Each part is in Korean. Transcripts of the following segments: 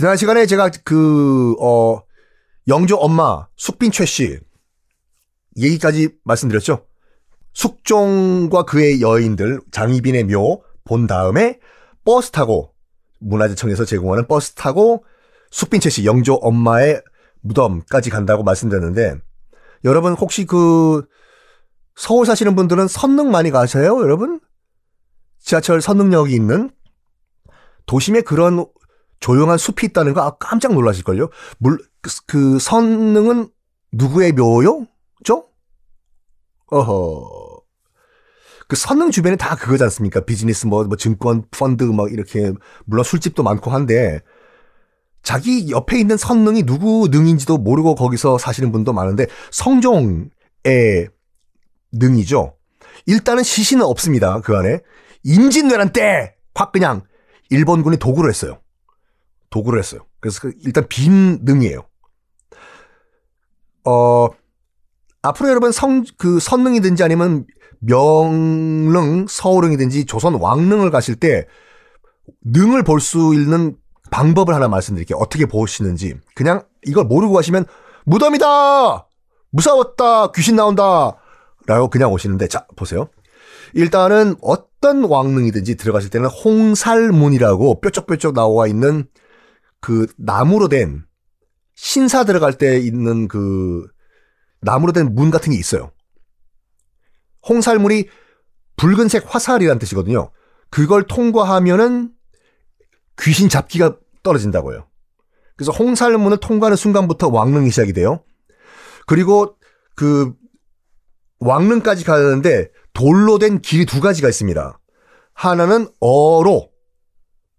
지난 시간에 제가 그, 어, 영조 엄마, 숙빈 최 씨, 얘기까지 말씀드렸죠? 숙종과 그의 여인들, 장희빈의 묘, 본 다음에 버스 타고, 문화재청에서 제공하는 버스 타고, 숙빈 최 씨, 영조 엄마의 무덤까지 간다고 말씀드렸는데, 여러분 혹시 그, 서울 사시는 분들은 선릉 많이 가세요, 여러분? 지하철 선릉역이 있는 도심에 그런 조용한 숲이 있다는 거 아, 깜짝 놀라실걸요? 물, 그, 그 선능은 누구의 묘요? 죠? 어허. 그 선능 주변에 다 그거지 않습니까? 비즈니스 뭐, 뭐 증권, 펀드 막 이렇게, 물론 술집도 많고 한데, 자기 옆에 있는 선능이 누구 능인지도 모르고 거기서 사시는 분도 많은데, 성종의 능이죠. 일단은 시신은 없습니다. 그 안에. 임진왜란 때! 확 그냥 일본군이 도구를 했어요. 도구를 했어요. 그래서 그 일단 빈능이에요. 어, 앞으로 여러분 성, 그 선능이든지 아니면 명릉, 서울릉이든지 조선 왕릉을 가실 때 능을 볼 수 있는 방법을 하나 말씀드릴게요. 어떻게 보시는지. 그냥 이걸 모르고 가시면 무덤이다! 무서웠다! 귀신 나온다! 라고 그냥 오시는데, 자, 보세요. 일단은 어떤 왕릉이든지 들어가실 때는 홍살문이라고 뾰족뾰족 나와 있는 그 나무로 된 신사 들어갈 때 있는 그 나무로 된 문 같은 게 있어요. 홍살문이 붉은색 화살이란 뜻이거든요. 그걸 통과하면은 귀신 잡기가 떨어진다고요. 그래서 홍살문을 통과하는 순간부터 왕릉이 시작이 돼요. 그리고 그 왕릉까지 가는데 돌로 된 길이 두 가지가 있습니다. 하나는 어로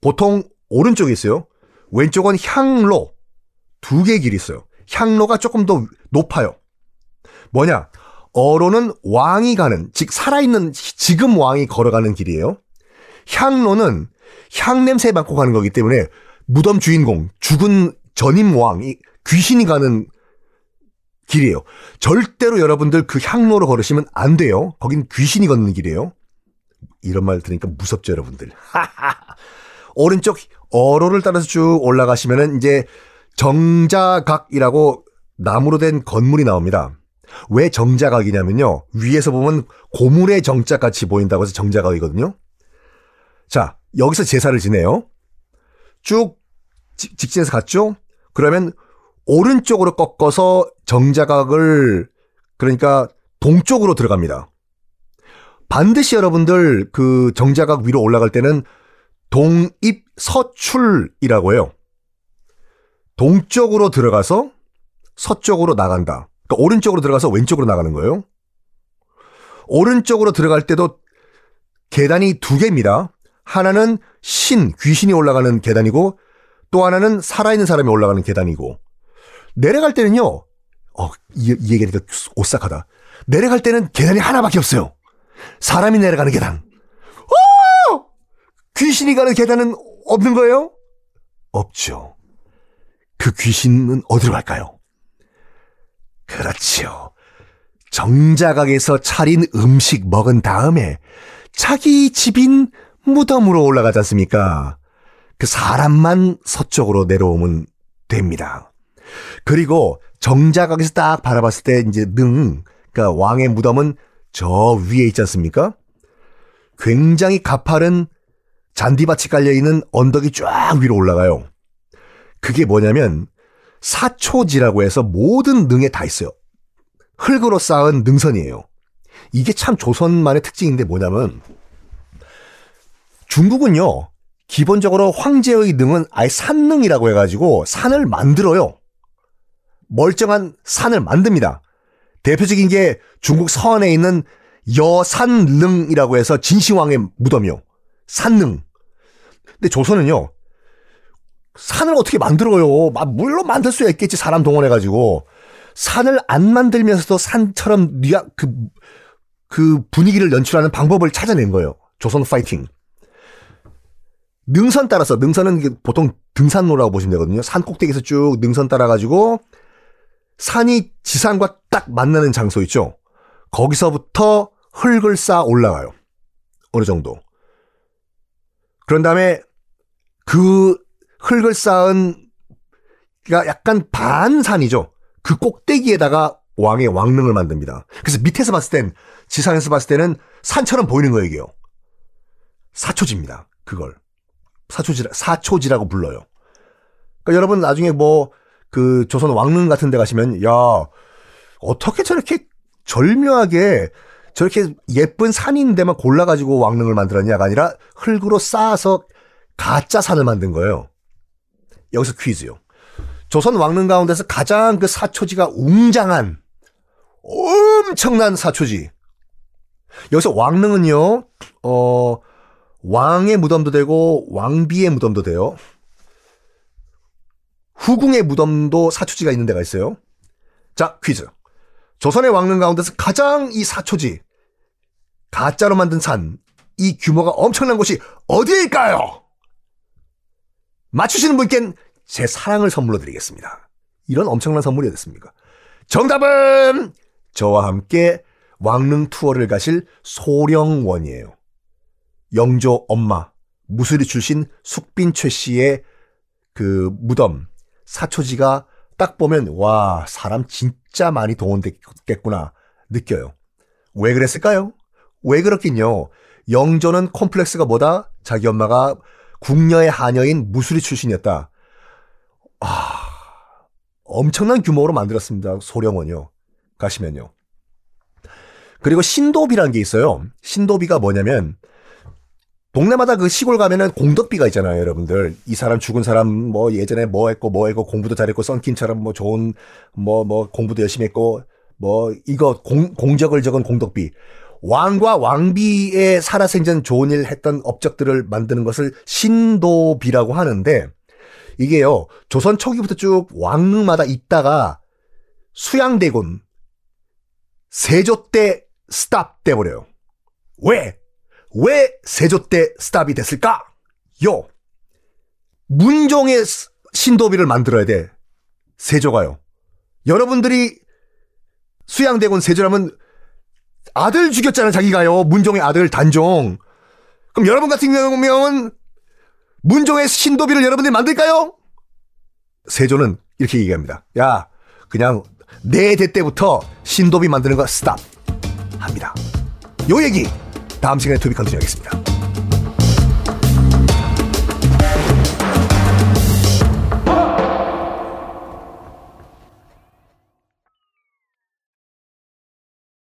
보통 오른쪽에 있어요. 왼쪽은 향로 두 개 길이 있어요. 향로가 조금 더 높아요. 뭐냐? 어로는 왕이 가는, 즉 살아있는 지금 왕이 걸어가는 길이에요. 향로는 향 냄새 맡고 가는 거기 때문에 무덤 주인공, 죽은 전임 왕 이 귀신이 가는 길이에요. 절대로 여러분들 그 향로로 걸으시면 안 돼요. 거긴 귀신이 걷는 길이에요. 이런 말 들으니까 무섭죠, 여러분들. 오른쪽 어로를 따라서 쭉 올라가시면은 이제 정자각이라고 나무로 된 건물이 나옵니다. 왜 정자각이냐면요. 위에서 보면 고물의 정자 같이 보인다고 해서 정자각이거든요. 자, 여기서 제사를 지내요. 쭉 직진해서 갔죠? 그러면 오른쪽으로 꺾어서 정자각을 그러니까 동쪽으로 들어갑니다. 반드시 여러분들 그 정자각 위로 올라갈 때는 동입 서출이라고 해요. 동쪽으로 들어가서 서쪽으로 나간다. 그러니까 오른쪽으로 들어가서 왼쪽으로 나가는 거예요. 오른쪽으로 들어갈 때도 계단이 두 개입니다. 하나는 신, 귀신이 올라가는 계단이고 또 하나는 살아있는 사람이 올라가는 계단이고 내려갈 때는요. 어, 이, 이 얘기하니까 오싹하다. 내려갈 때는 계단이 하나밖에 없어요. 사람이 내려가는 계단. 어! 귀신이 가는 계단은 없는 거예요? 없죠. 그 귀신은 어디로 갈까요? 그렇지요. 정자각에서 차린 음식 먹은 다음에 자기 집인 무덤으로 올라가지 않습니까? 그 사람만 서쪽으로 내려오면 됩니다. 그리고 정자각에서 딱 바라봤을 때 이제 능, 그러니까 왕의 무덤은 저 위에 있지 않습니까? 굉장히 가파른 잔디밭이 깔려있는 언덕이 쫙 위로 올라가요. 그게 뭐냐면 사초지라고 해서 모든 능에 다 있어요. 흙으로 쌓은 능선이에요. 이게 참 조선만의 특징인데 뭐냐면 중국은요. 기본적으로 황제의 능은 아예 산능이라고 해가지고 산을 만들어요. 멀쩡한 산을 만듭니다. 대표적인 게 중국 서안에 있는 여산릉이라고 해서 진시황의 무덤이요. 산능. 근데 조선은요. 산을 어떻게 만들어요? 물론 만들 수 있겠지 사람 동원해가지고 산을 안 만들면서도 산처럼 그, 그 분위기를 연출하는 방법을 찾아낸 거예요. 조선 파이팅. 능선 따라서 능선은 보통 등산로라고 보시면 되거든요. 산 꼭대기에서 쭉 능선 따라가지고 산이 지상과 딱 만나는 장소 있죠. 거기서부터 흙을 쌓아 올라가요. 어느 정도. 그런 다음에 그 흙을 쌓은 가 약간 반산이죠. 그 꼭대기에다가 왕의 왕릉을 만듭니다. 그래서 밑에서 봤을 땐 지상에서 봤을 때는 산처럼 보이는 거예요, 이게요. 사초지입니다. 그걸. 사초지 사초지라고 불러요. 그러니까 여러분 나중에 뭐 그 조선 왕릉 같은 데 가시면 야, 어떻게 저렇게 절묘하게 저렇게 예쁜 산인데만 골라가지고 왕릉을 만들었냐가 아니라 흙으로 쌓아서 가짜 산을 만든 거예요. 여기서 퀴즈요. 조선 왕릉 가운데서 가장 그 사초지가 웅장한 엄청난 사초지. 여기서 왕릉은요, 어, 왕의 무덤도 되고 왕비의 무덤도 돼요. 후궁의 무덤도 사초지가 있는 데가 있어요. 자, 퀴즈. 조선의 왕릉 가운데서 가장 이 사초지, 가짜로 만든 산, 이 규모가 엄청난 곳이 어디일까요? 맞추시는 분께는 제 사랑을 선물로 드리겠습니다. 이런 엄청난 선물이 어딨습니까? 정답은 저와 함께 왕릉 투어를 가실 소령원이에요. 영조 엄마, 무술이 출신 숙빈 최 씨의 그 무덤, 사초지가 딱 보면 와 사람 진짜 많이 동원됐겠구나 느껴요. 왜 그랬을까요? 왜 그렇긴요. 영조는 콤플렉스가 뭐다? 자기 엄마가 궁녀의 하녀인 무술이 출신이었다. 아, 엄청난 규모로 만들었습니다. 소령원이요. 가시면요. 그리고 신도비라는 게 있어요. 신도비가 뭐냐면 동네마다 그 시골 가면은 공덕비가 있잖아요, 여러분들. 이 사람 죽은 사람 뭐 예전에 뭐 했고 뭐 했고 공부도 잘했고 썬킴처럼 뭐 좋은 뭐뭐 뭐 공부도 열심히 했고 뭐 이거 공, 공적을 적은 공덕비. 왕과 왕비의 살아생전 좋은 일 했던 업적들을 만드는 것을 신도비라고 하는데 이게요, 조선 초기부터 쭉 왕릉마다 있다가 수양대군 세조 때 스탑 돼버려요. 왜? 왜 세조 때 스탑이 됐을까? 요. 문종의 신도비를 만들어야 돼. 세조가요. 여러분들이 수양대군 세조라면 아들 죽였잖아, 자기가요. 문종의 아들 단종. 그럼 여러분 같은 경우면 문종의 신도비를 여러분들이 만들까요? 세조는 이렇게 얘기합니다. 야, 그냥 내 대 때부터 신도비 만드는 거 stop 합니다. 요 얘기 다음 시간에 continue 하겠습니다.